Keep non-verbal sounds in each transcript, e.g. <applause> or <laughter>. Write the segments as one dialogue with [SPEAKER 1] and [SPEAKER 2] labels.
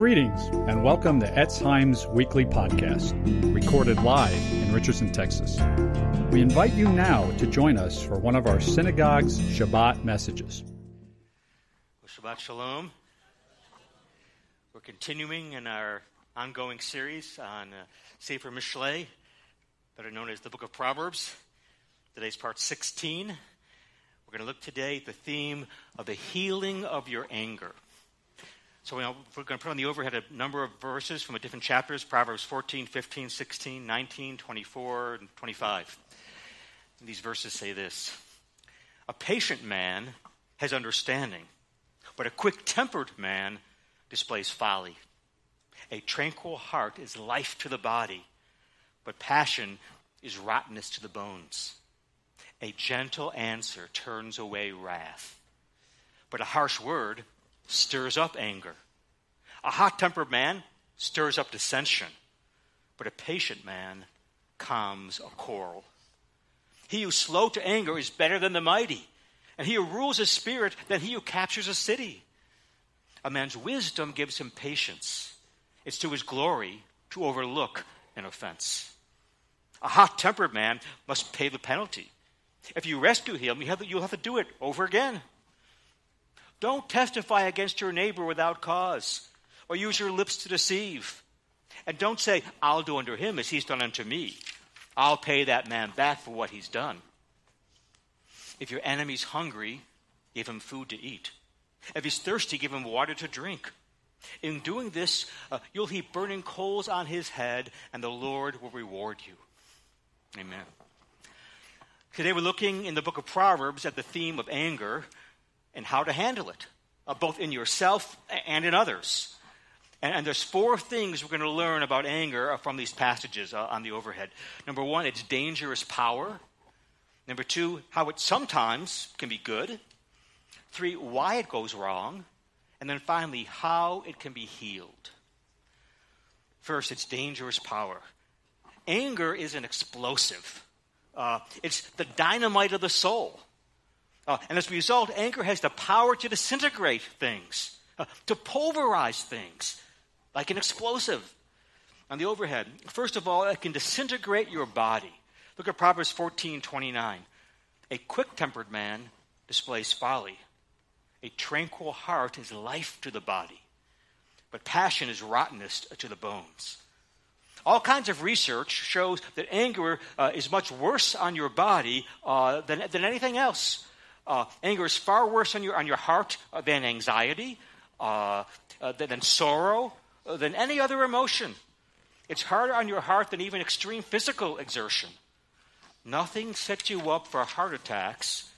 [SPEAKER 1] Greetings and welcome to Etz Chaim's weekly podcast, recorded live in Richardson, Texas. We invite you now to join us for one of our synagogue's Shabbat messages.
[SPEAKER 2] Well, Shabbat Shalom. We're continuing in our ongoing series on uh, Sefer Mishlei, better known as the Book of Proverbs. Today's part 16. We're going to look today at the theme of the healing of your anger. So we're going to put on the overhead a number of verses from different chapters Proverbs 14, 15, 16, 19, 24, and 25. And these verses say this A patient man has understanding, but a quick tempered man displays folly. A tranquil heart is life to the body, but passion is rottenness to the bones. A gentle answer turns away wrath, but a harsh word stirs up anger. A hot tempered man stirs up dissension, but a patient man calms a quarrel. He who's slow to anger is better than the mighty, and he who rules his spirit than he who captures a city. A man's wisdom gives him patience. It's to his glory to overlook an offense. A hot tempered man must pay the penalty. If you rescue him, you have, you'll have to do it over again. Don't testify against your neighbor without cause, or use your lips to deceive. And don't say, I'll do unto him as he's done unto me. I'll pay that man back for what he's done. If your enemy's hungry, give him food to eat. If he's thirsty, give him water to drink. In doing this, uh, you'll heap burning coals on his head, and the Lord will reward you. Amen. Today we're looking in the book of Proverbs at the theme of anger, and how to handle it, uh, both in yourself and in others. And, and, there's four things we're going to learn about anger uh, from these passages uh, on the overhead. Number one, its dangerous power. Number two, how it sometimes can be good. Three, why it goes wrong. And then finally, how it can be healed. First, its dangerous power. Anger is an explosive. Uh, it's the dynamite of the soul. Uh, and as a result, anger has the power to disintegrate things, uh, to pulverize things, like an explosive. On the overhead, first of all, it can disintegrate your body. Look at Proverbs 14 29. A quick tempered man displays folly. A tranquil heart is life to the body, but passion is rottenness to the bones. All kinds of research shows that anger uh, is much worse on your body uh, than, than anything else. Uh, anger is far worse on your, on your heart uh, than anxiety, uh, uh than, than, sorrow, uh, than any other emotion. It's harder on your heart than even extreme physical exertion. Nothing sets you up for heart attacks.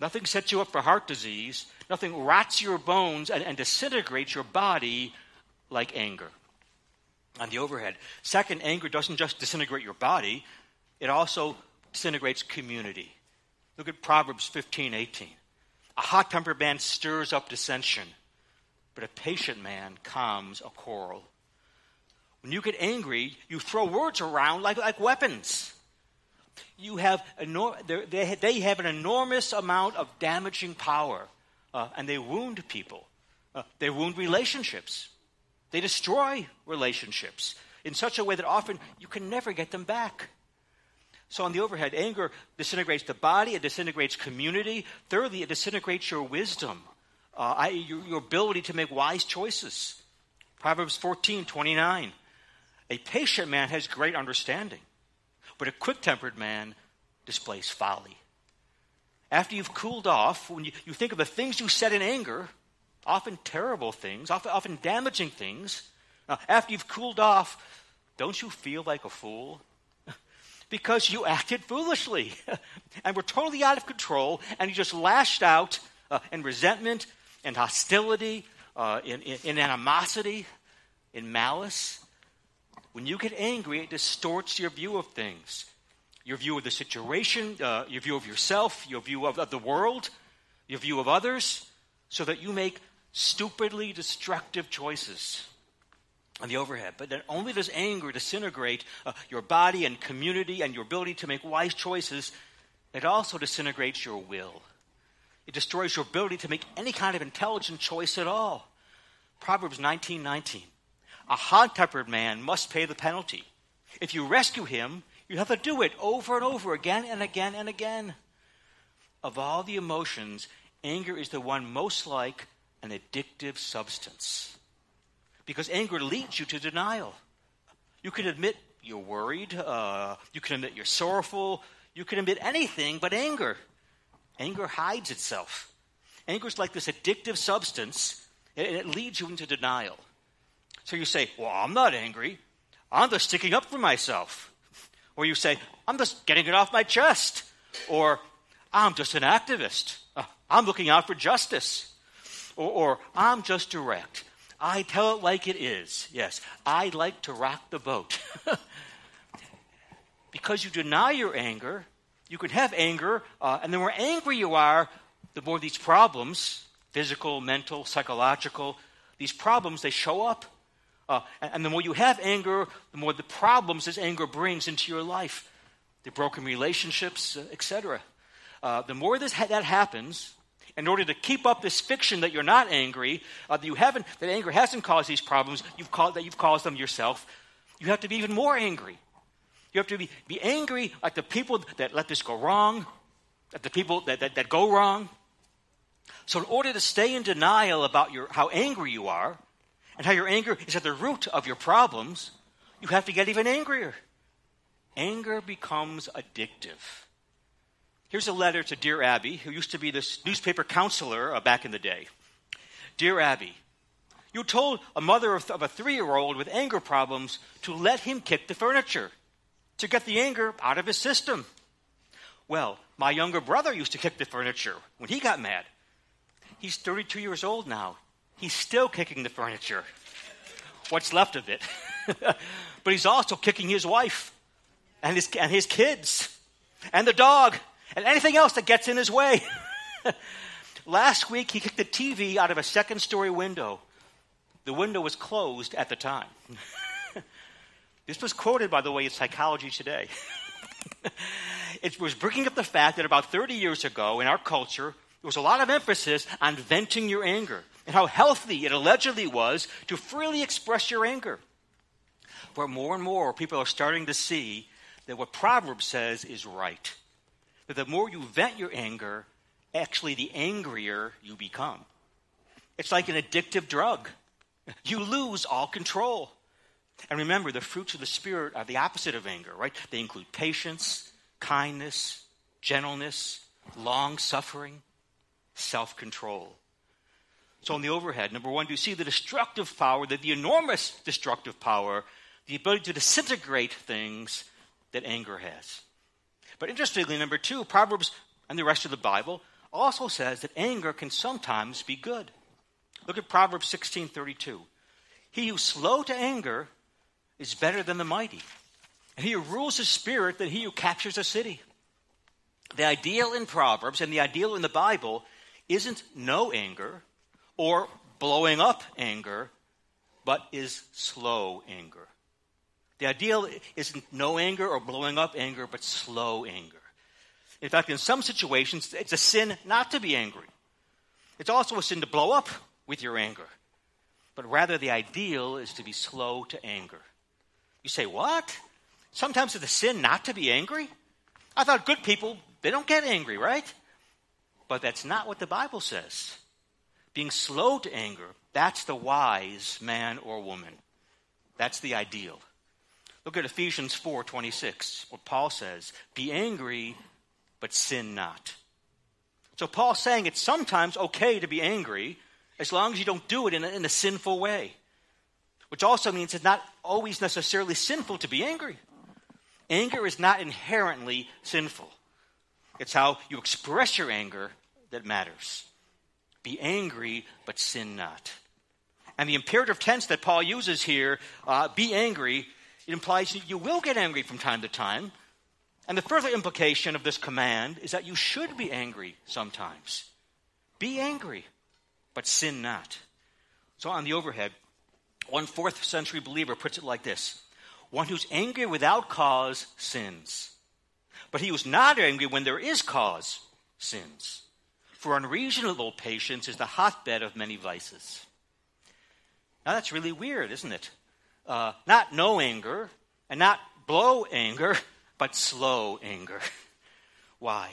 [SPEAKER 2] Nothing sets you up for heart disease. Nothing rots your bones and, and disintegrates your body like anger. On the overhead. Second, anger doesn't just disintegrate your body, it also disintegrates community. Look at Proverbs 15, 18. A hot tempered man stirs up dissension, but a patient man calms a quarrel. When you get angry, you throw words around like, like weapons. You have they, they have an enormous amount of damaging power, uh, and they wound people. Uh, they wound relationships. They destroy relationships in such a way that often you can never get them back. So, on the overhead, anger disintegrates the body, it disintegrates community. Thirdly, it disintegrates your wisdom, uh, I, your, your ability to make wise choices. Proverbs 14 29. A patient man has great understanding, but a quick tempered man displays folly. After you've cooled off, when you, you think of the things you said in anger, often terrible things, often, often damaging things, uh, after you've cooled off, don't you feel like a fool? Because you acted foolishly. <laughs> And were totally out of control and you just lashed out uh, in resentment and hostility, uh, in, in, in animosity, in malice. When you get angry, it distorts your view of things. Your view of the situation, uh, your view of yourself, your view of, of the world, your view of others, so that you make stupidly destructive choices on the overhead. But not only does anger disintegrate uh, your body and community and your ability to make wise choices, it also disintegrates your will. It destroys your ability to make any kind of intelligent choice at all. Proverbs 19:19. 19, a hot tempered man must pay the penalty. If you rescue him, you have to do it over and over again and again and again. Of all the emotions, anger is the one most like an addictive substance. Because anger leads you to denial. You can admit you're worried, uh, you can admit you're sorrowful, you can admit anything but anger. Anger hides itself. Anger is like this addictive substance, and it leads you into denial. So you say, Well, I'm not angry. I'm just sticking up for myself. Or you say, I'm just getting it off my chest. Or I'm just an activist. Uh, I'm looking out for justice. Or, or I'm just direct. I tell it like it is. Yes, I like to rock the boat. <laughs> because you deny your anger, you can have anger, uh, and the more angry you are, the more these problems physical, mental, psychological these problems they show up. Uh, and, and, the more you have anger, the more the problems this anger brings into your life the broken relationships, uh, etc. Uh, the more this ha- that happens, in order to keep up this fiction that you're not angry, uh, that you haven't, that anger hasn't caused these problems, you've caused, that you've caused them yourself, you have to be even more angry. You have to be, be angry like the people that let this go wrong, at the people that, that, that go wrong. So, in order to stay in denial about your, how angry you are, and how your anger is at the root of your problems, you have to get even angrier. Anger becomes addictive. Here's a letter to Dear Abby, who used to be this newspaper counselor uh, back in the day. Dear Abby, you told a mother of, of a three year old with anger problems to let him kick the furniture to get the anger out of his system. Well, my younger brother used to kick the furniture when he got mad. He's 32 years old now. He's still kicking the furniture. What's left of it? <laughs> but he's also kicking his wife and his, and his kids and the dog and anything else that gets in his way. <laughs> Last week, he kicked the TV out of a second story window. The window was closed at the time. <laughs> this was quoted, by the way, in Psychology Today. <laughs> it was bringing up the fact that about 30 years ago in our culture, there was a lot of emphasis on venting your anger and how healthy it allegedly was to freely express your anger. But more and more, people are starting to see that what Proverbs says is right that the more you vent your anger, actually the angrier you become. It's like an addictive drug. You lose all control. And remember, the fruits of the Spirit are the opposite of anger, right? They include patience, kindness, gentleness, long suffering, self control. So, on the overhead, number one, do you see the destructive power, the, the enormous destructive power, the ability to disintegrate things that anger has? But interestingly, number two, Proverbs and the rest of the Bible also says that anger can sometimes be good. Look at Proverbs 16:32. He who's slow to anger is better than the mighty, and he who rules his spirit than he who captures a city. The ideal in Proverbs and the ideal in the Bible isn't no anger or blowing up anger, but is slow anger. The ideal isn't no anger or blowing up anger, but slow anger. In fact, in some situations, it's a sin not to be angry. It's also a sin to blow up with your anger. But rather, the ideal is to be slow to anger. You say, What? Sometimes it's a sin not to be angry? I thought good people, they don't get angry, right? But that's not what the Bible says. Being slow to anger, that's the wise man or woman. That's the ideal. Look at Ephesians 4:26. What Paul says, "Be angry, but sin not." So Paul's saying it's sometimes okay to be angry as long as you don't do it in a, in a sinful way. Which also means it's not always necessarily sinful to be angry. Anger is not inherently sinful. It's how you express your anger that matters. Be angry, but sin not. And the imperative tense that Paul uses here, uh, be angry, it implies that you will get angry from time to time. And the further implication of this command is that you should be angry sometimes. Be angry, but sin not. So on the overhead, one fourth century believer puts it like this One who's angry without cause sins. But he who's not angry when there is cause sins. For unreasonable patience is the hotbed of many vices. Now that's really weird, isn't it? Uh, not no anger and not blow anger, <laughs> but slow anger. <laughs> Why?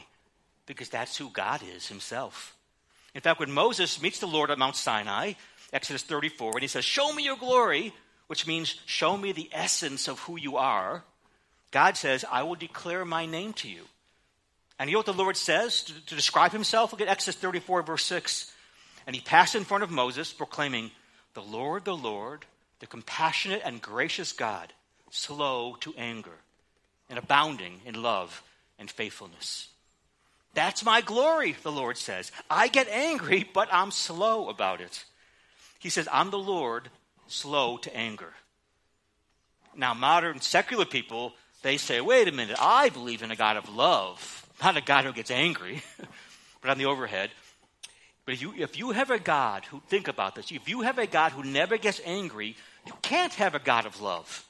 [SPEAKER 2] Because that's who God is himself. In fact, when Moses meets the Lord at Mount Sinai, Exodus 34, when he says, Show me your glory, which means show me the essence of who you are, God says, I will declare my name to you. And you know what the Lord says to, to describe himself? Look at Exodus 34, verse 6. And he passed in front of Moses, proclaiming, The Lord, the Lord, the compassionate and gracious God, slow to anger, and abounding in love and faithfulness. That's my glory, the Lord says. I get angry, but I'm slow about it. He says, I'm the Lord, slow to anger. Now, modern secular people, they say, wait a minute, I believe in a God of love, not a God who gets angry. <laughs> but on the overhead, but if you, if you have a God who, think about this, if you have a God who never gets angry, you can't have a God of love.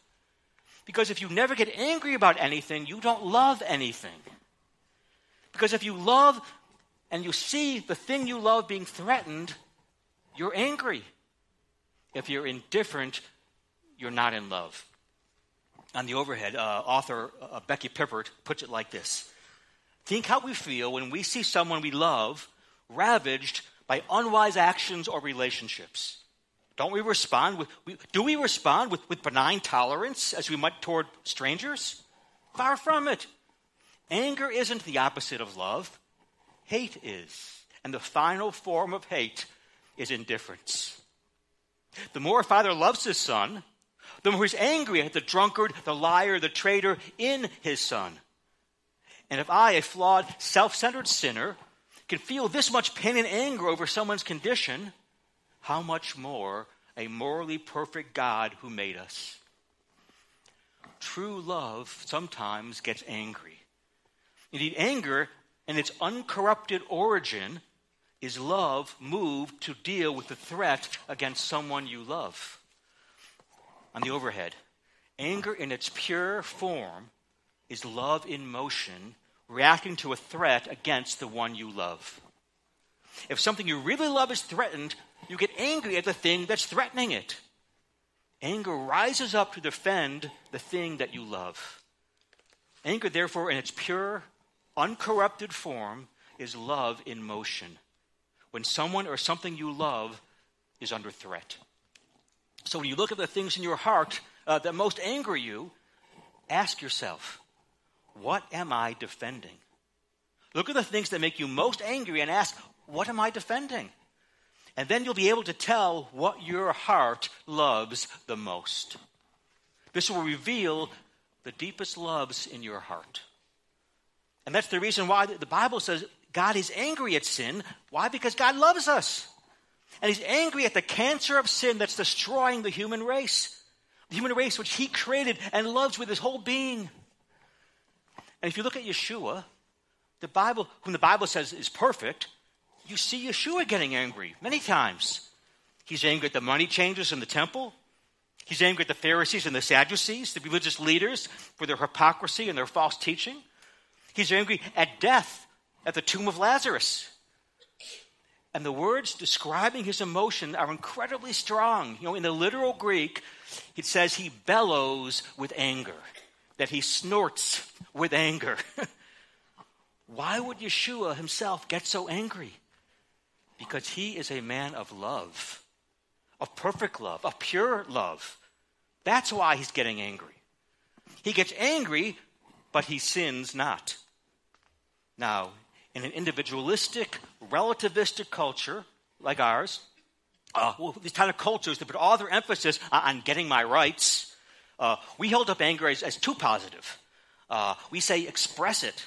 [SPEAKER 2] Because if you never get angry about anything, you don't love anything. Because if you love and you see the thing you love being threatened, you're angry. If you're indifferent, you're not in love. On the overhead, uh, author uh, Becky Pippert puts it like this Think how we feel when we see someone we love ravaged by unwise actions or relationships. Don't we respond with, we, do we respond with, with benign tolerance as we might toward strangers? Far from it. Anger isn't the opposite of love, hate is. And the final form of hate is indifference. The more a father loves his son, the more he's angry at the drunkard, the liar, the traitor in his son. And if I, a flawed, self centered sinner, can feel this much pain and anger over someone's condition, how much more a morally perfect God who made us? True love sometimes gets angry. Indeed, anger and its uncorrupted origin is love moved to deal with the threat against someone you love. On the overhead, anger in its pure form is love in motion, reacting to a threat against the one you love. If something you really love is threatened, you get angry at the thing that's threatening it. Anger rises up to defend the thing that you love. Anger, therefore, in its pure, uncorrupted form, is love in motion when someone or something you love is under threat. So when you look at the things in your heart uh, that most anger you, ask yourself, what am I defending? Look at the things that make you most angry and ask, what am I defending? And then you'll be able to tell what your heart loves the most. This will reveal the deepest loves in your heart. And that's the reason why the Bible says God is angry at sin. Why? Because God loves us. And He's angry at the cancer of sin that's destroying the human race. The human race which He created and loves with His whole being. And if you look at Yeshua, the Bible, whom the Bible says is perfect, you see Yeshua getting angry many times. He's angry at the money changers in the temple. He's angry at the Pharisees and the Sadducees, the religious leaders, for their hypocrisy and their false teaching. He's angry at death at the tomb of Lazarus. And the words describing his emotion are incredibly strong. You know, in the literal Greek, it says he bellows with anger, that he snorts with anger. <laughs> Why would Yeshua himself get so angry? Because he is a man of love, of perfect love, of pure love. That's why he's getting angry. He gets angry, but he sins not. Now, in an individualistic, relativistic culture like ours, uh, well, these kind of cultures that put all their emphasis on getting my rights, uh, we hold up anger as, as too positive. Uh, we say express it.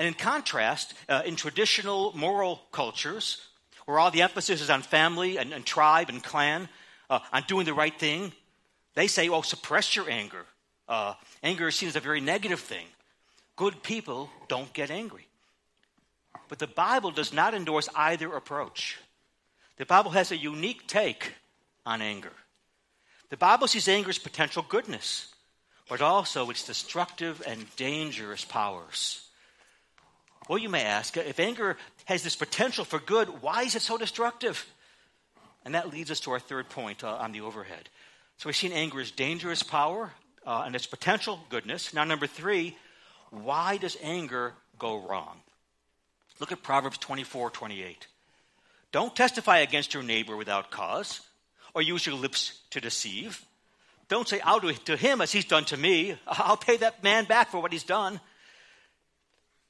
[SPEAKER 2] And in contrast, uh, in traditional moral cultures, where all the emphasis is on family and, and tribe and clan, uh, on doing the right thing, they say, oh, suppress your anger. Uh, anger is seen as a very negative thing. Good people don't get angry. But the Bible does not endorse either approach. The Bible has a unique take on anger. The Bible sees anger as potential goodness, but also its destructive and dangerous powers. Well, you may ask, if anger has this potential for good, why is it so destructive? And that leads us to our third point uh, on the overhead. So we've seen anger as dangerous power uh, and its potential goodness. Now, number three, why does anger go wrong? Look at Proverbs 24 28. Don't testify against your neighbor without cause, or use your lips to deceive. Don't say, I'll do to him as he's done to me. I'll pay that man back for what he's done.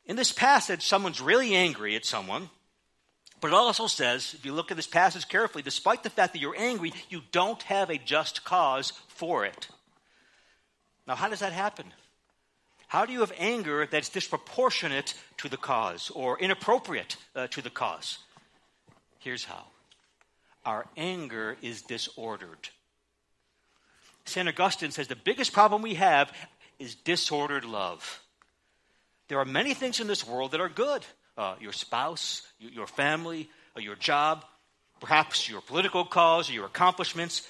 [SPEAKER 2] In this passage, someone's really angry at someone, but it also says, if you look at this passage carefully, despite the fact that you're angry, you don't have a just cause for it. Now, how does that happen? How do you have anger that's disproportionate to the cause or inappropriate uh, to the cause? Here's how our anger is disordered. St. Augustine says the biggest problem we have is disordered love. There are many things in this world that are good uh, your spouse, your family, uh, your job, perhaps your political cause or your accomplishments.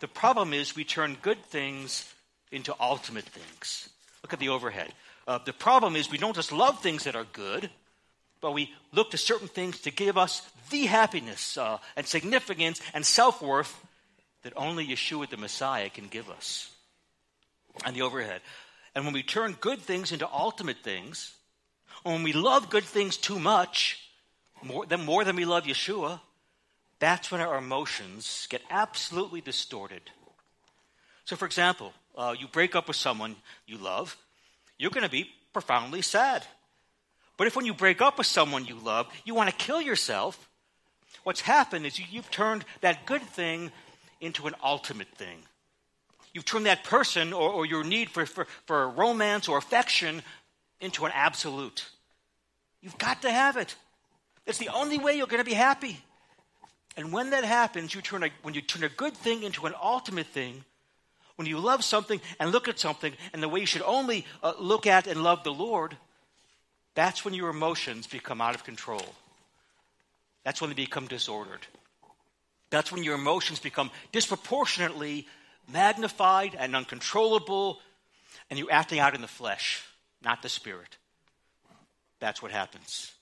[SPEAKER 2] The problem is we turn good things into ultimate things. Look at the overhead. Uh, the problem is we don't just love things that are good, but we look to certain things to give us the happiness uh, and significance and self worth that only Yeshua the Messiah can give us. And the overhead. And when we turn good things into ultimate things, when we love good things too much, more than, more than we love Yeshua, that's when our emotions get absolutely distorted. So, for example, uh, you break up with someone you love, you're going to be profoundly sad. But if when you break up with someone you love, you want to kill yourself, what's happened is you, you've turned that good thing into an ultimate thing. You've turned that person or, or your need for, for, for romance or affection into an absolute. You've got to have it. It's the only way you're going to be happy. And when that happens, you turn a, when you turn a good thing into an ultimate thing, when you love something and look at something and the way you should only uh, look at and love the Lord, that's when your emotions become out of control. That's when they become disordered. That's when your emotions become disproportionately magnified and uncontrollable, and you're acting out in the flesh, not the spirit. That's what happens.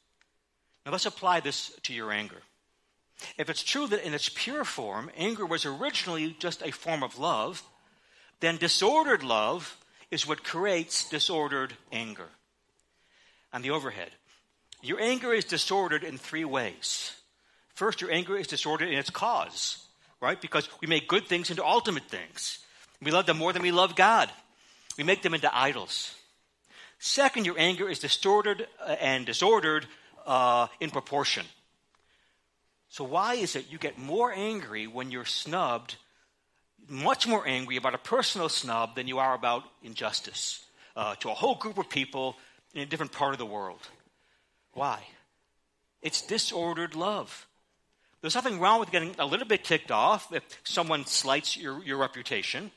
[SPEAKER 2] Now let's apply this to your anger. If it's true that in its pure form, anger was originally just a form of love, then disordered love is what creates disordered anger. On the overhead, your anger is disordered in three ways. First, your anger is disordered in its cause, right? Because we make good things into ultimate things. We love them more than we love God. We make them into idols. Second, your anger is distorted uh, and disordered uh, in proportion. So, why is it you get more angry when you're snubbed, much more angry about a personal snub than you are about injustice uh, to a whole group of people in a different part of the world? Why? It's disordered love. There's nothing wrong with getting a little bit ticked off if someone slights your, your reputation.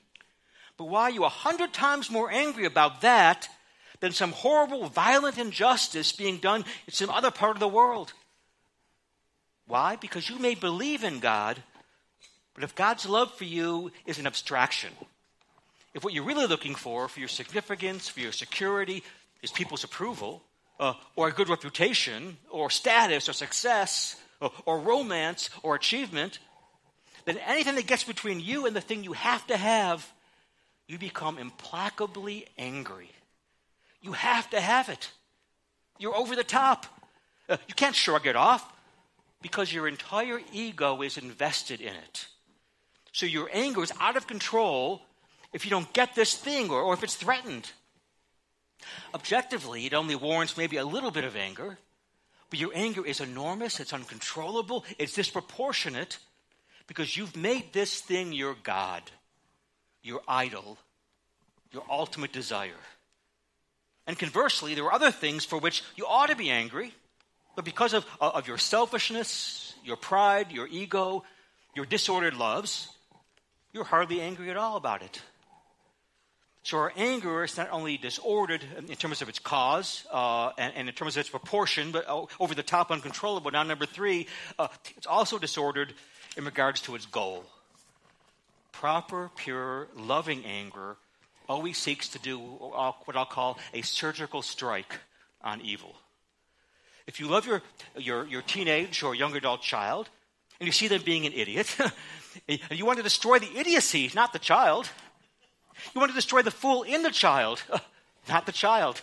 [SPEAKER 2] But why are you a hundred times more angry about that than some horrible, violent injustice being done in some other part of the world? Why? Because you may believe in God, but if God's love for you is an abstraction, if what you're really looking for, for your significance, for your security, is people's approval, uh, or a good reputation, or status, or success, or, romance or achievement, then anything that gets between you and the thing you have to have, you become implacably angry. You have to have it. You're over the top. Uh, you can't shrug it off because your entire ego is invested in it. So your anger is out of control if you don't get this thing or, or if it's threatened. Objectively, it only warrants maybe a little bit of anger, but your anger is enormous, it's uncontrollable, it's disproportionate because you've made this thing your God, your idol, your ultimate desire. And conversely, there are other things for which you ought to be angry, but because of, uh, of your selfishness, your pride, your ego, your disordered loves, you're hardly angry at all about it. So our anger is not only disordered in terms of its cause uh, and, and, in terms of its proportion, but over the top, uncontrollable. Now, number three, uh, it's also disordered in regards to its goal. Proper, pure, loving anger always seeks to do what I'll call a surgical strike on evil. If you love your, your, your teenage or young adult child, and you see them being an idiot, <laughs> and you want to destroy the idiocy, not the child. You want to destroy the fool in the child, <laughs> not the child.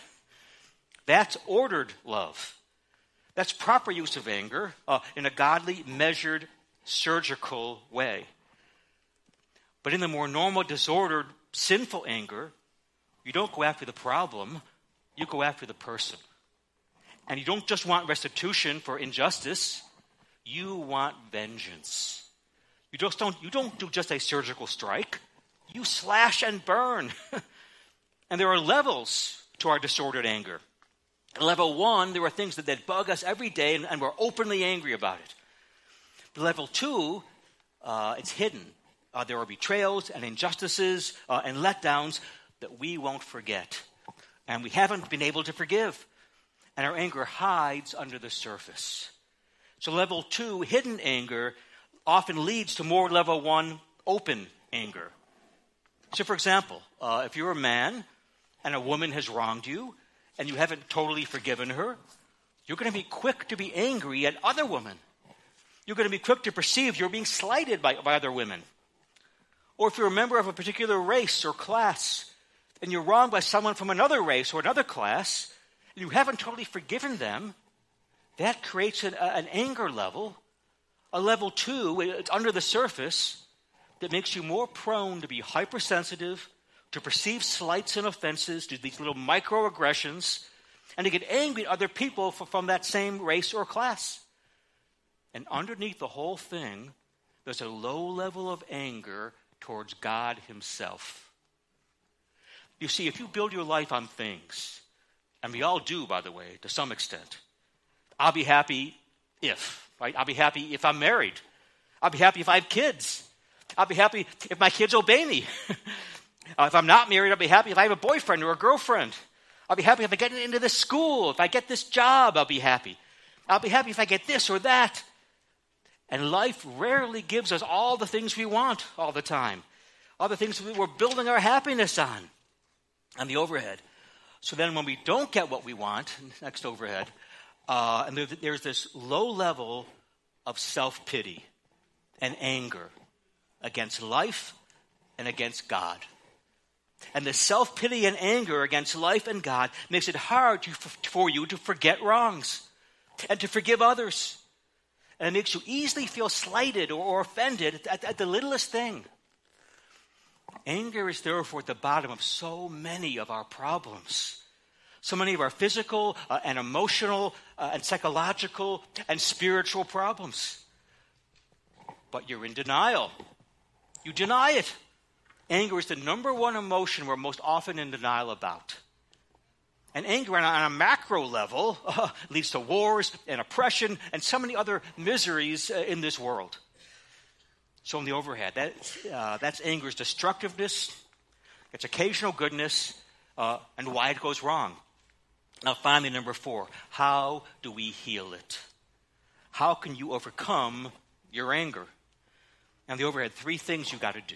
[SPEAKER 2] That's ordered love. That's proper use of anger uh, in a godly, measured, surgical way. But in the more normal, disordered, sinful anger, you don't go after the problem, you go after the person. And you don't just want restitution for injustice, you want vengeance. You just don't, you don't do just a surgical strike, you slash and burn. <laughs> and there are levels to our disordered anger. level one, there are things that, that bug us every day, and, and we're openly angry about it. But level two, uh, it's hidden. Uh, there are betrayals and injustices uh, and letdowns that we won't forget. And we haven't been able to forgive. And our anger hides under the surface. So, level two, hidden anger, often leads to more level one, open anger. So, for example, uh, if you're a man and a woman has wronged you and you haven't totally forgiven her, you're going to be quick to be angry at other women. You're going to be quick to perceive you're being slighted by, by other women. Or if you're a member of a particular race or class and you're wronged by someone from another race or another class, and you haven't totally forgiven them, that creates an, an anger level, a level two, it's under the surface, that makes you more prone to be hypersensitive, to perceive slights and offenses, to these little microaggressions, and to get angry at other people for, from that same race or class. And underneath the whole thing, there's a low level of anger towards God Himself. You see, if you build your life on things, and we all do, by the way, to some extent, I'll be happy if, right? I'll be happy if I'm married. I'll be happy if I have kids. I'll be happy if my kids obey me. <laughs> uh, if I'm not married, I'll be happy if I have a boyfriend or a girlfriend. I'll be happy if I get into this school. If I get this job, I'll be happy. I'll be happy if I get this or that. And life rarely gives us all the things we want all the time, all the things we're building our happiness on, on the overhead. So then, when we don't get what we want, <laughs> next overhead, uh, and there's this low level of self pity and anger against life and against God. And the self pity and anger against life and God makes it hard to, for you to forget wrongs and to forgive others. And it makes you easily feel slighted or, offended at, at the littlest thing. Anger is therefore at the bottom of so many of our problems. So many of our physical uh, and emotional uh, and psychological and spiritual problems. But you're in denial you deny it. Anger is the number one emotion we're most often in denial about. And anger on a macro level uh, leads to wars and oppression and so many other miseries uh, in this world. So, in the overhead, that, uh, that's anger's destructiveness, its occasional goodness, uh, and why it goes wrong. Now, finally, number four how do we heal it? How can you overcome your anger? And the overhead, three things you got to do.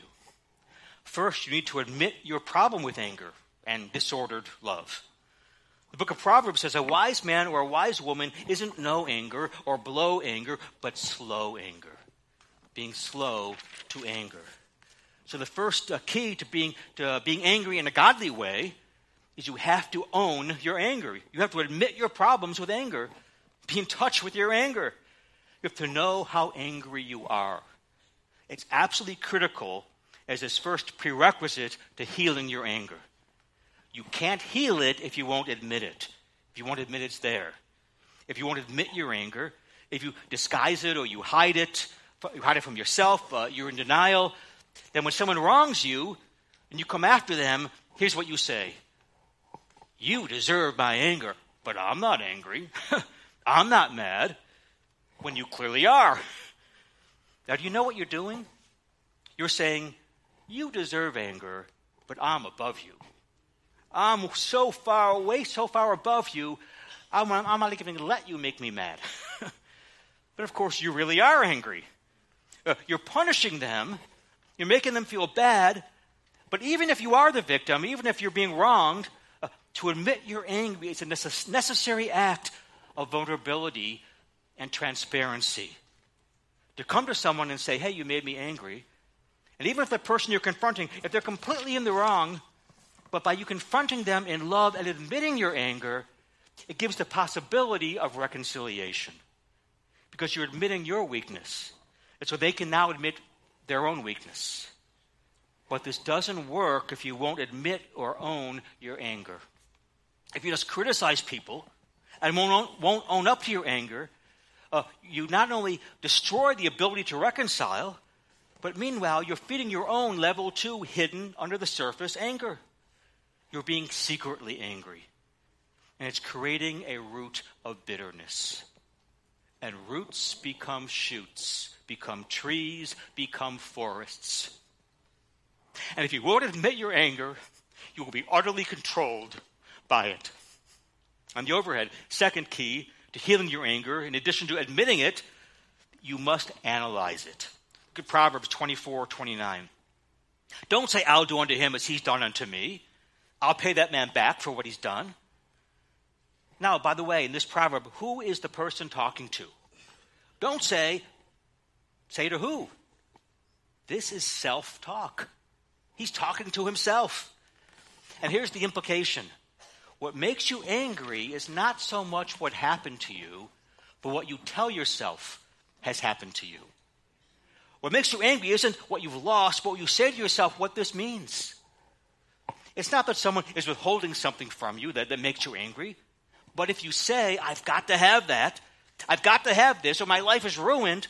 [SPEAKER 2] First, you need to admit your problem with anger and disordered love. The book of Proverbs says a wise man or a wise woman isn't no anger or blow anger, but slow anger. Being slow to anger. So the first uh, key to being, to being angry in a godly way is you have to own your anger. You have to admit your problems with anger. Be in touch with your anger. You have to know how angry you are. It's absolutely critical as its first prerequisite to healing your anger. You can't heal it if you won't admit it, if you won't admit it's there. If you won't admit your anger, if you disguise it or you hide it, you hide it from yourself, uh, you're in denial, then when someone wrongs you and you come after them, here's what you say You deserve my anger, but I'm not angry. <laughs> I'm not mad, when you clearly are. <laughs> Now, do you know what you're doing? You're saying, You deserve anger, but I'm above you. I'm so far away, so far above you, I'm, I'm not even going to let you make me mad. <laughs> but of course, you really are angry. Uh, you're punishing them, you're making them feel bad, but even if you are the victim, even if you're being wronged, uh, to admit you're angry is a necess- necessary act of vulnerability and transparency to come to someone and say, hey, you made me angry. And even if the person you're confronting, if they're completely in the wrong, but by you confronting them in love and admitting your anger, it gives the possibility of reconciliation because you're admitting your weakness. And so they can now admit their own weakness. But this doesn't work if you won't admit or own your anger. If you just criticize people and won't own, won't own up to your anger, uh, you not only destroy the ability to reconcile, but meanwhile, you're feeding your own level two hidden under the surface anger. You're being secretly angry. And it's creating a root of bitterness. And roots become shoots, become trees, become forests. And if you won't admit your anger, you will be utterly controlled by it. On the overhead, second key to healing your anger, in addition to admitting it, you must analyze it. Look at Proverbs 24 29. Don't say, I'll do unto him as he's done unto me. I'll pay that man back for what he's done. Now, by the way, in this proverb, who is the person talking to? Don't say, say to who? This is self talk. He's talking to himself. And here's the implication what makes you angry is not so much what happened to you, but what you tell yourself has happened to you. What makes you angry isn't what you've lost, but what you say to yourself what this means. It's not that someone is withholding something from you that, that makes you angry, but if you say, I've got to have that, I've got to have this, or my life is ruined,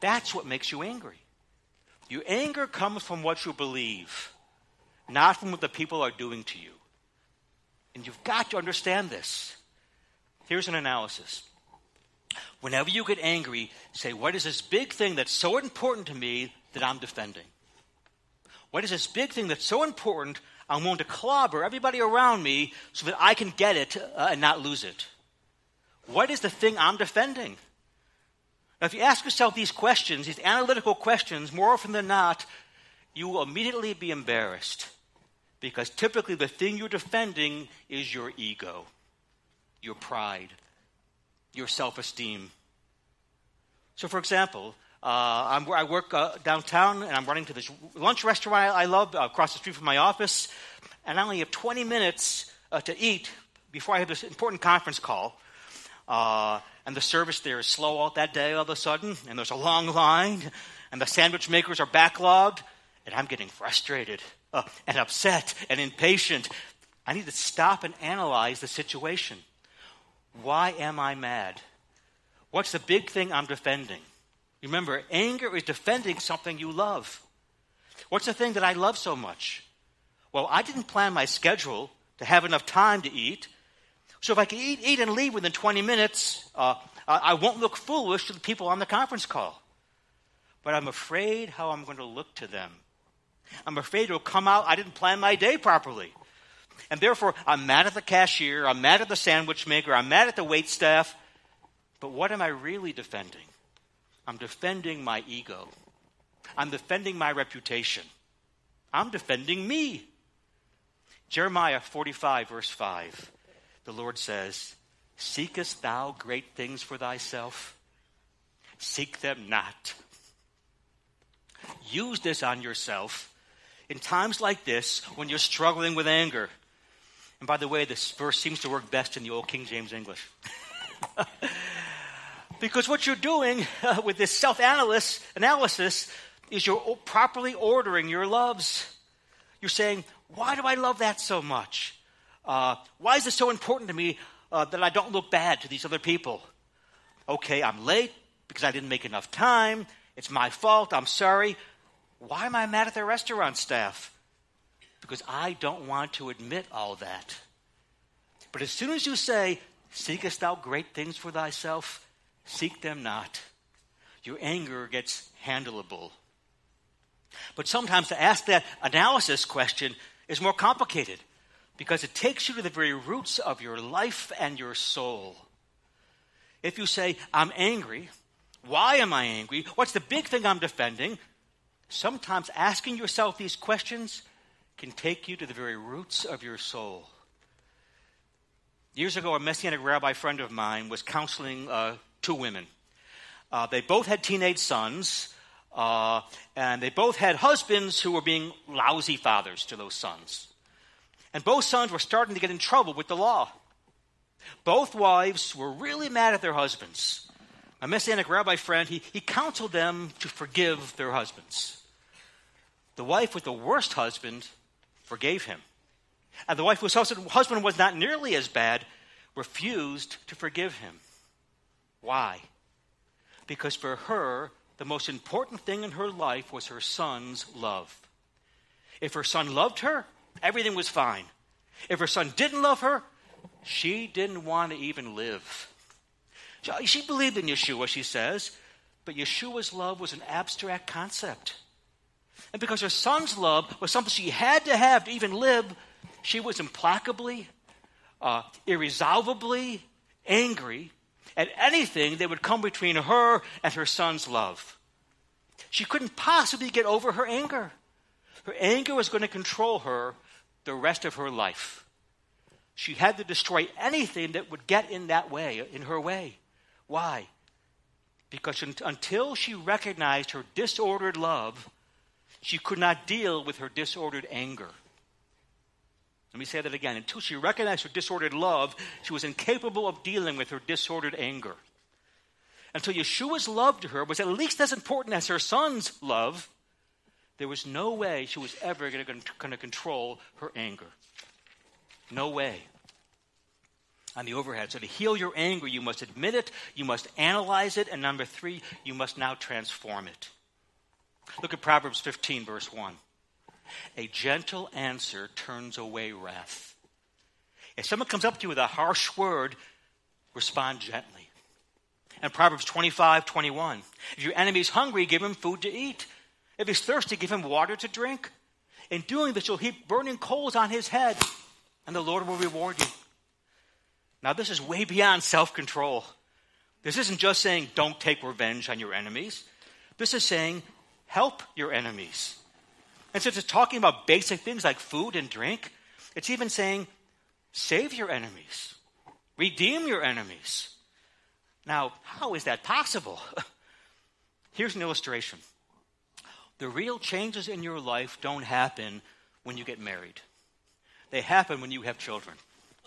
[SPEAKER 2] that's what makes you angry. Your anger comes from what you believe, not from what the people are doing to you. And you've got to understand this. Here's an analysis. Whenever you get angry, say, What is this big thing that's so important to me that I'm defending? What is this big thing that's so important I'm willing to clobber everybody around me so that I can get it uh, and not lose it? What is the thing I'm defending? Now, if you ask yourself these questions, these analytical questions, more often than not, you will immediately be embarrassed because typically the thing you're defending is your ego, your pride, your self esteem. So, for example, uh, i work uh, downtown and I'm running to this lunch restaurant I, love uh, across the street from my office, and I only have 20 minutes uh, to eat before I have this important conference call. Uh, and the service there is slow all that day all of a sudden, and there's a long line, and the sandwich makers are backlogged, and I'm getting frustrated uh, <laughs> and upset and impatient. I need to stop and analyze the situation. Why am I mad? What's the big thing I'm defending? Remember, anger is defending something you love. What's the thing that I love so much? Well, I didn't plan my schedule to have enough time to eat. So if I can eat, eat and leave within 20 minutes, uh, I won't look foolish to the people on the conference call. But I'm afraid how I'm going to look to them. I'm afraid it'll come out I didn't plan my day properly. And therefore, I'm mad at the cashier, I'm mad at the sandwich maker, I'm mad at the wait staff. But what am I really defending? I'm defending my ego. I'm defending my reputation. I'm defending me. Jeremiah 45, verse 5, the Lord says, Seekest thou great things for thyself? Seek them not. Use this on yourself in times like this when you're struggling with anger. And by the way, this verse seems to work best in the old King James English. <laughs> because what you're doing uh, with this self analysis is you're properly ordering your loves. You're saying, Why do I love that so much? Uh, why is it so important to me uh, that I don't look bad to these other people? Okay, I'm late because I didn't make enough time. It's my fault. I'm sorry. Why am I mad at the restaurant staff? Because I don't want to admit all that. But as soon as you say, Seekest thou great things for thyself? Seek them not. Your anger gets handleable. But sometimes to ask that analysis question is more complicated because it takes you to the very roots of your life and your soul. If you say, I'm angry, why am I angry? What's the big thing I'm defending? Sometimes asking yourself these questions can take you to the very roots of your soul. Years ago, a Messianic rabbi friend of mine was counseling uh, two women. Uh, they both had teenage sons, uh, and they both had husbands who were being lousy fathers to those sons. And both sons were starting to get in trouble with the law. Both wives were really mad at their husbands. My Messianic rabbi friend, he, he counseled them to forgive their husbands. The wife with the worst husband forgave him. And the wife whose husband was not nearly as bad refused to forgive him. Why? Because for her, the most important thing in her life was her son's love. If her son loved her, everything was fine. If her son didn't love her, she didn't want to even live. She believed in Yeshua, she says, but Yeshua's love was an abstract concept. And because her son's love was something she had to have to even live, she was implacably, uh, irresolvably angry at anything that would come between her and her son's love. She couldn't possibly get over her anger. Her anger was going to control her the rest of her life. She had to destroy anything that would get in that way, in her way. Why? Because until she recognized her disordered love, she could not deal with her disordered anger. Let me say that again. Until she recognized her disordered love, she was incapable of dealing with her disordered anger. Until Yeshua's love to her was at least as important as her son's love, there was no way she was ever going to control her anger. No way. On the overhead. So, to heal your anger, you must admit it, you must analyze it, and number three, you must now transform it. Look at Proverbs 15, verse 1. A gentle answer turns away wrath. If someone comes up to you with a harsh word, respond gently. And Proverbs 25, 21. If your enemy is hungry, give him food to eat. If he's thirsty, give him water to drink. In doing this, you'll heap burning coals on his head, and the Lord will reward you. Now, this is way beyond self control. This isn't just saying don't take revenge on your enemies. This is saying help your enemies. And since it's talking about basic things like food and drink, it's even saying, save your enemies, redeem your enemies. Now, how is that possible? <laughs> Here's an illustration. The real changes in your life don't happen when you get married, they happen when you have children.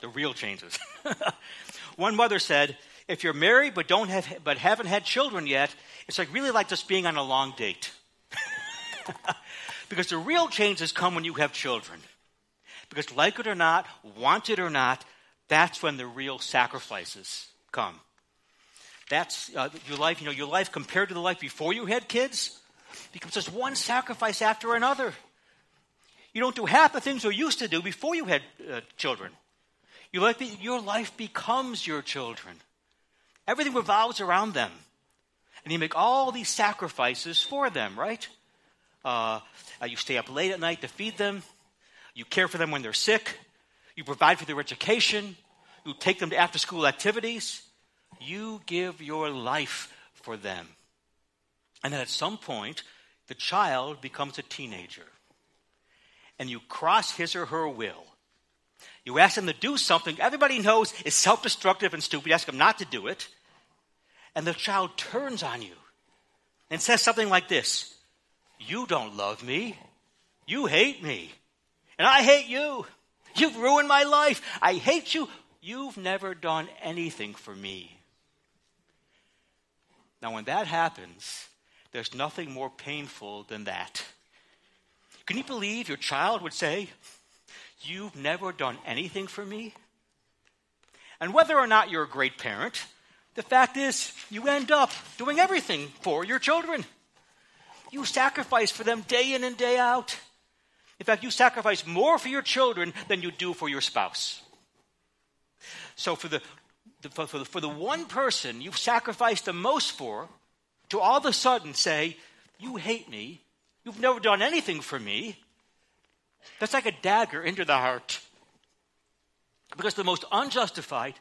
[SPEAKER 2] The real changes. <laughs> One mother said, if you're married but don't have but haven't had children yet, it's like really like just being on a long date. <laughs> Because the real changes come when you have children. Because, like it or not, want it or not, that's when the real sacrifices come. That's uh, your life, you know, your life compared to the life before you had kids becomes just one sacrifice after another. You don't do half the things you used to do before you had uh, children. Your life, your life becomes your children. Everything revolves around them. And you make all these sacrifices for them, right? Uh, uh, you stay up late at night to feed them. You care for them when they're sick. You provide for their education. You take them to after school activities. You give your life for them. And then at some point, the child becomes a teenager. And you cross his or her will. You ask them to do something everybody knows is self destructive and stupid. You ask them not to do it. And the child turns on you and says something like this you don't love me. You hate me. And I hate you. You've ruined my life. I hate you. You've never done anything for me. Now, when that happens, there's nothing more painful than that. Can you believe your child would say, You've never done anything for me? And whether or not you're a great parent, the fact is, you end up doing everything for your children. You sacrifice for them day in and day out. In fact, you sacrifice more for your children than you do for your spouse. So, for the, the, for, the, for the one person you've sacrificed the most for, to all of a sudden say, You hate me, you've never done anything for me, that's like a dagger into the heart. Because the most unjustified,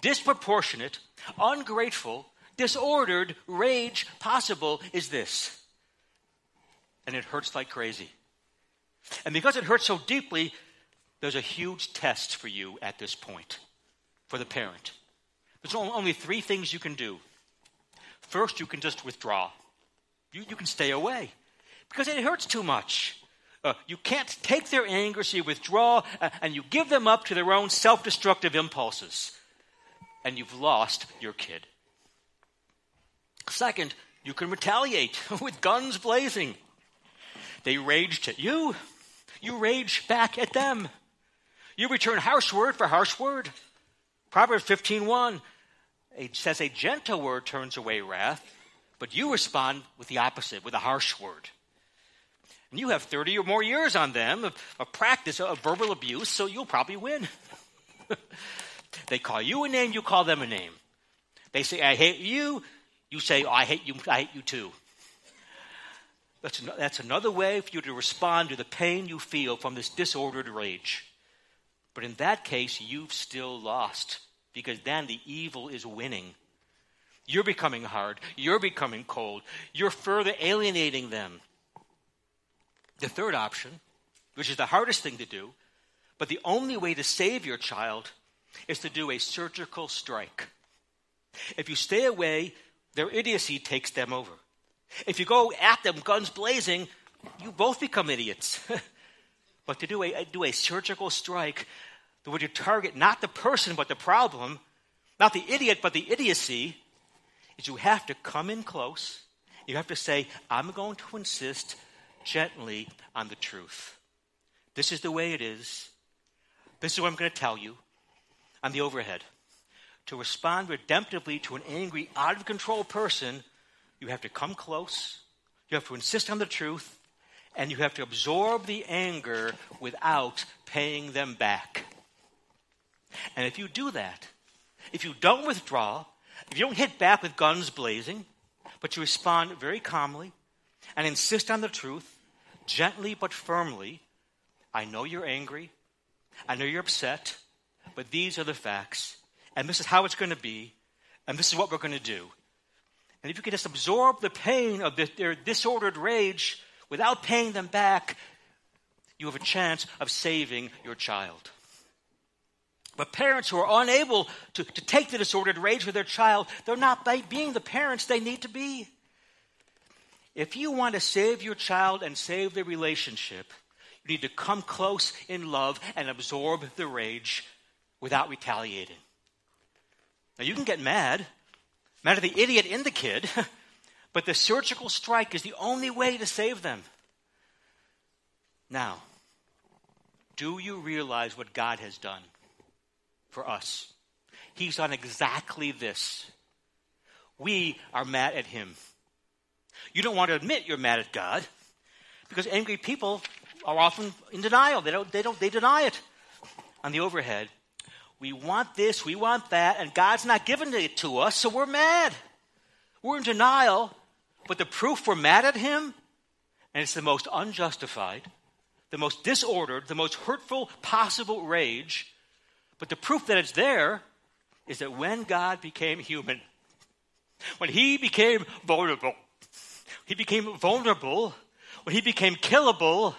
[SPEAKER 2] disproportionate, ungrateful, disordered rage possible is this and it hurts like crazy. And because it hurts so deeply, there's a huge test for you at this point, for the parent. There's only three things you can do. First, you can just withdraw. You, you can stay away because it hurts too much. Uh, you can't take their anger, so you withdraw uh, and you give them up to their own self destructive impulses. And you've lost your kid. Second, you can retaliate <laughs> with guns blazing. They raged at you, you rage back at them. You return harsh word for harsh word. Proverbs 15:1 it says a gentle word turns away wrath, but you respond with the opposite, with a harsh word. And you have 30 or more years on them of, of practice of verbal abuse, so you'll probably win. <laughs> they call you a name, you call them a name. They say, I hate you, you say, oh, I hate you, I hate you too. That's, an, that's another way for you to respond to the pain you feel from this disordered rage. But in that case, you've still lost because then the evil is winning. You're becoming hard. You're becoming cold. You're further alienating them. The third option, which is the hardest thing to do, but the only way to save your child is to do a surgical strike. If you stay away, their idiocy takes them over. If you go at them guns blazing, you both become idiots. <laughs> but to do a, uh, do a surgical strike, the way to target not the person but the problem, not the idiot but the idiocy, is you have to come in close. You have to say, I'm going to insist gently on the truth. This is the way it is. This is what I'm going to tell you on the overhead. To respond redemptively to an angry, out of control person, you have to come close, you have to insist on the truth, and you have to absorb the anger without paying them back. And if you do that, if you don't withdraw, if you don't hit back with guns blazing, but you respond very calmly, and insist on the truth, gently but firmly. I know you're angry. I know you're upset, but these are the facts, and this is how it's going to be, and this is what we're going to do. And if you can just absorb the pain of their disordered rage without paying them back, you have a chance of saving your child. But parents who are unable to, to take the disordered rage with their child, they're not being the parents they need to be. If you want to save your child and save the relationship, you need to come close in love and absorb the rage without retaliating. Now, you can get mad, at the idiot in the kid, <laughs> but the surgical strike is the only way to save them. Now, do you realize what God has done for us? He's done exactly this. We are mad at him. You don't want to admit you're mad at God because angry people are often in denial. They don't, they don't, they deny it. On the overhead, we want this, we want that, and God's not giving it to us, so we're mad. We're in denial, but the proof we're mad at Him, and it's the most unjustified, the most disordered, the most hurtful possible rage, but the proof that it's there is that when God became human, when He became vulnerable, he became vulnerable. When he became killable,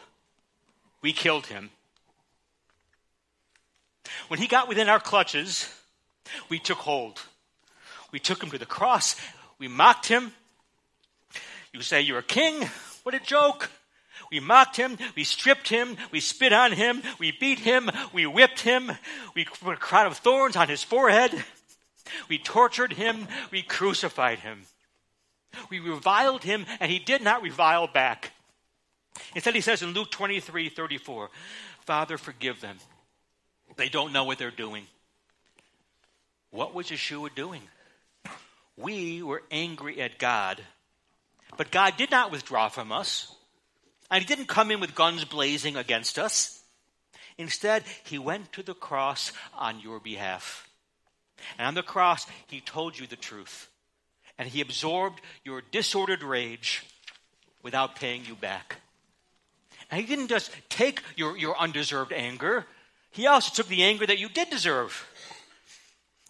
[SPEAKER 2] we killed him. When he got within our clutches, we took hold. We took him to the cross. We mocked him. You say, You're a king? What a joke. We mocked him. We stripped him. We spit on him. We beat him. We whipped him. We put a crown of thorns on his forehead. We tortured him. We crucified him. We reviled him, and he did not revile back. Instead, he says in Luke 23 34, Father, forgive them. They don't know what they're doing. What was Yeshua doing? We were angry at God, but God did not withdraw from us, and he didn't come in with guns blazing against us. Instead, he went to the cross on your behalf. And on the cross, he told you the truth and he absorbed your disordered rage without paying you back. And he didn't just take your, your undeserved anger, he also took the anger that you did deserve.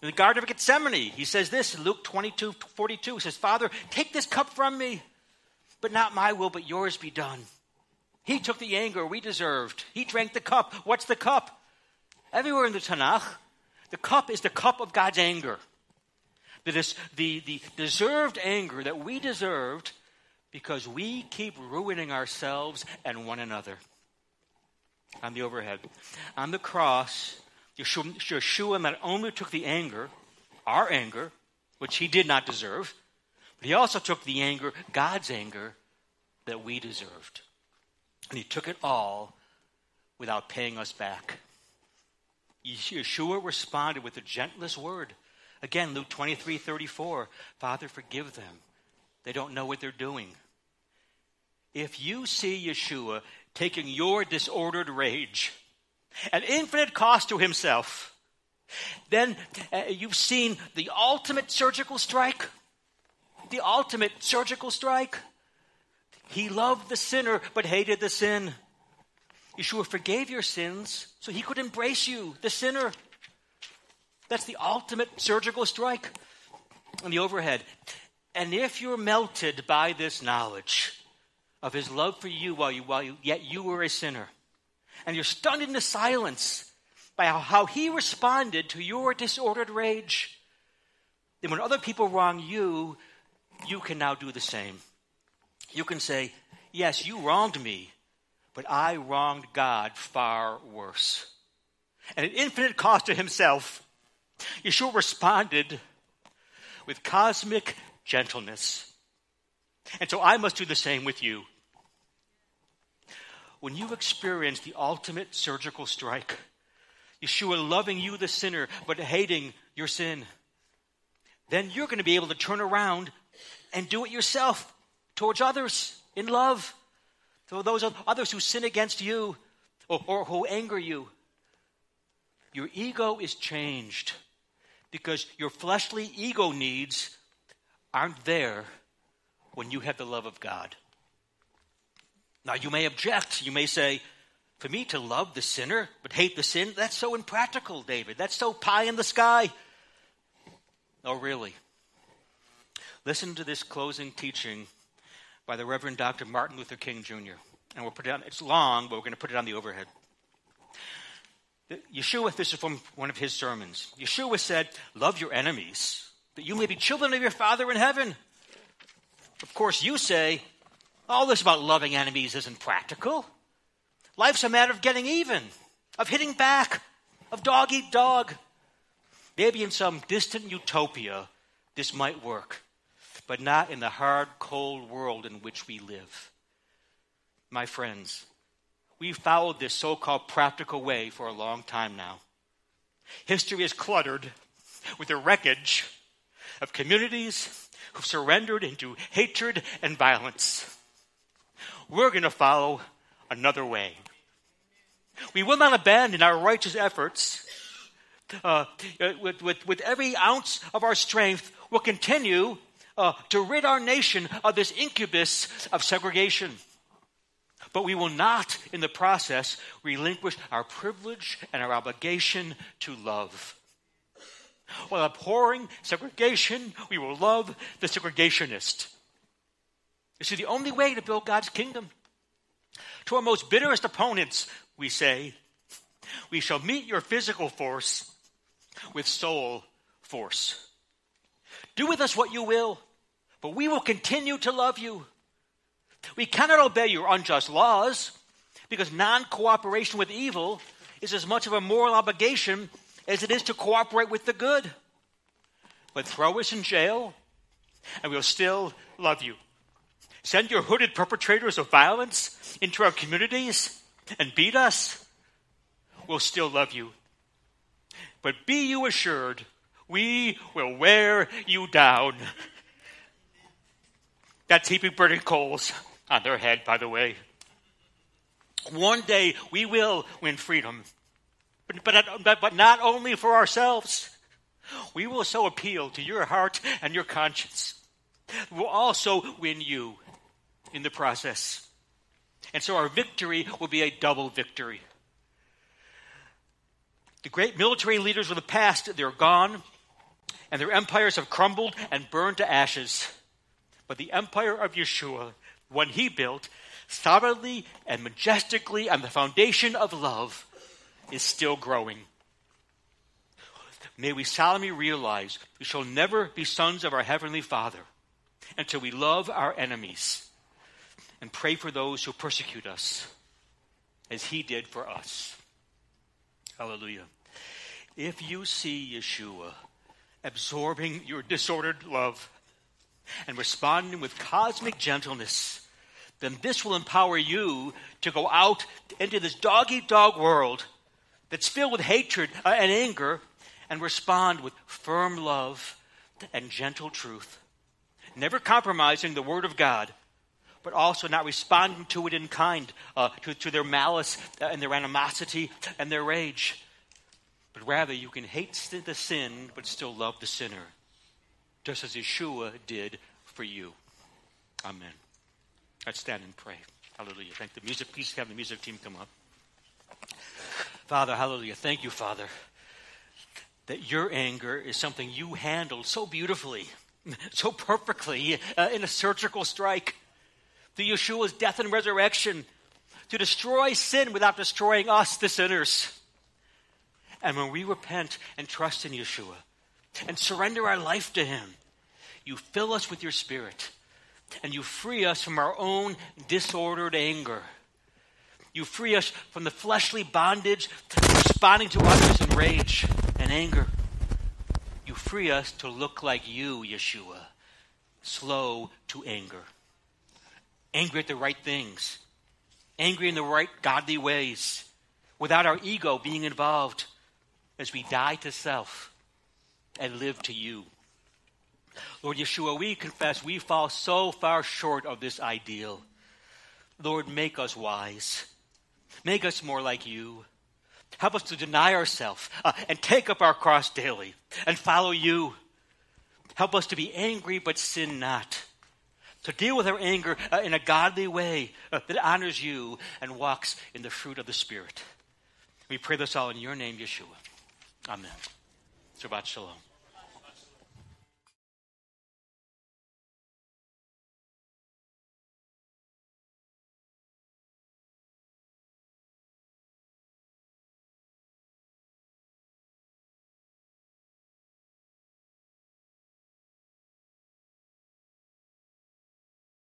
[SPEAKER 2] In the Garden of Gethsemane, he says this in Luke 22 42. He says, Father, take this cup from me, but not my will, but yours be done. He took the anger we deserved. He drank the cup. What's the cup? Everywhere in the Tanakh, the cup is the cup of God's anger. the, the, the deserved anger that we deserved because we keep ruining ourselves and one another. On the overhead. On the cross, Yeshua, Yeshua not only took the anger, our anger, which he did not deserve, but he also took the anger, God's anger, that we deserved. And he took it all without paying us back. Yeshua responded with the gentlest word. Again, Luke 23 34, Father, forgive them. They don't know what they're doing. If you see Yeshua taking your disordered rage, at infinite cost to himself, then uh, you've seen the ultimate surgical strike. The ultimate surgical strike. He loved the sinner but hated the sin. Yeshua forgave your sins so he could embrace you, the sinner. That's the ultimate surgical strike on the overhead. And if you're melted by this knowledge of his love for you while, you, while you, yet you were a sinner, and you're stunned into silence by how, how he responded to your disordered rage, then when other people wrong you, you can now do the same. You can say, Yes, you wronged me, but I wronged God far worse. At an infinite cost to himself, Yeshua responded with cosmic gentleness. And so I must do the same with you. When you experience the ultimate surgical strike, Yeshua loving you, the sinner, but hating your sin, then you're going to be able to turn around and do it yourself towards others in love. To those others who sin against you or, or who anger you. Your ego is changed because your fleshly ego needs aren't there when you have the love of God. Now, you may object. You may say, for me to love the sinner but hate the sin, that's so impractical, David. That's so pie in the sky. Oh, really? Listen to this closing teaching by the Reverend Dr. Martin Luther King Jr. And we'll put it on, it's long, but we're going to put it on the overhead. Yeshua, this is from one of his sermons. Yeshua said, Love your enemies, that you may be children of your Father in heaven. Of course, you say, All this about loving enemies isn't practical. Life's a matter of getting even, of hitting back, of dog eat dog. Maybe in some distant utopia, this might work, but not in the hard, cold world in which we live. My friends, We've followed this so called practical way for a long time now. History is cluttered with the wreckage of communities who've surrendered into hatred and violence. We're going to follow another way. We will not abandon our righteous efforts. Uh, with, with, with every ounce of our strength, we'll continue uh, to rid our nation of this incubus of segregation. But we will not, in the process, relinquish our privilege and our obligation to love. While abhorring segregation, we will love the segregationist. You see, the only way to build God's kingdom. To our most bitterest opponents, we say, we shall meet your physical force with soul force. Do with us what you will, but we will continue to love you. We cannot obey your unjust laws because non cooperation with evil is as much of a moral obligation as it is to cooperate with the good. But throw us in jail, and we'll still love you. Send your hooded perpetrators of violence into our communities and beat us, we'll still love you. But be you assured, we will wear you down. That's heaping burning coals on their head, by the way. One day we will win freedom, but, but, but not only for ourselves. We will so appeal to your heart and your conscience. We'll also win you in the process. And so our victory will be a double victory. The great military leaders of the past, they're gone, and their empires have crumbled and burned to ashes. But the empire of Yeshua one he built, solidly and majestically on the foundation of love, is still growing. may we solemnly realize we shall never be sons of our Heavenly Father until we love our enemies and pray for those who persecute us as He did for us. Hallelujah. If you see Yeshua absorbing your disordered love and responding with cosmic gentleness, then this will empower you to go out into this dog eat dog world that's filled with hatred uh, and anger and respond with firm love and gentle truth, never compromising the Word of God. But also not responding to it in kind, uh, to, to their malice uh, and their animosity and their rage. But rather, you can hate the sin, but still love the sinner, just as Yeshua did for you. Amen. Let's stand and pray. Hallelujah. Thank the music. Please have the music team come up. Father, hallelujah. Thank you, Father, that your anger is something you handled so beautifully, <laughs> so perfectly uh, in a surgical strike. Through Yeshua's death and resurrection to destroy sin without destroying us, the sinners. And when we repent and trust in Yeshua and surrender our life to Him, you fill us with your Spirit and you free us from our own disordered anger. You free us from the fleshly bondage to responding to others in rage and anger. You free us to look like you, Yeshua, slow to anger, angry at the right things, angry in the right godly ways, without our ego being involved as we die to self and live to you. Lord Yeshua, we confess we fall so far short of this ideal. Lord, make us wise. Make us more like you. Help us to deny ourselves uh, and take up our cross daily and follow you. Help us to be angry but sin not. To deal with our anger uh, in a godly way uh, that honors you and walks in the fruit of the Spirit. We pray this all in your name, Yeshua. Amen. Shabbat Shalom.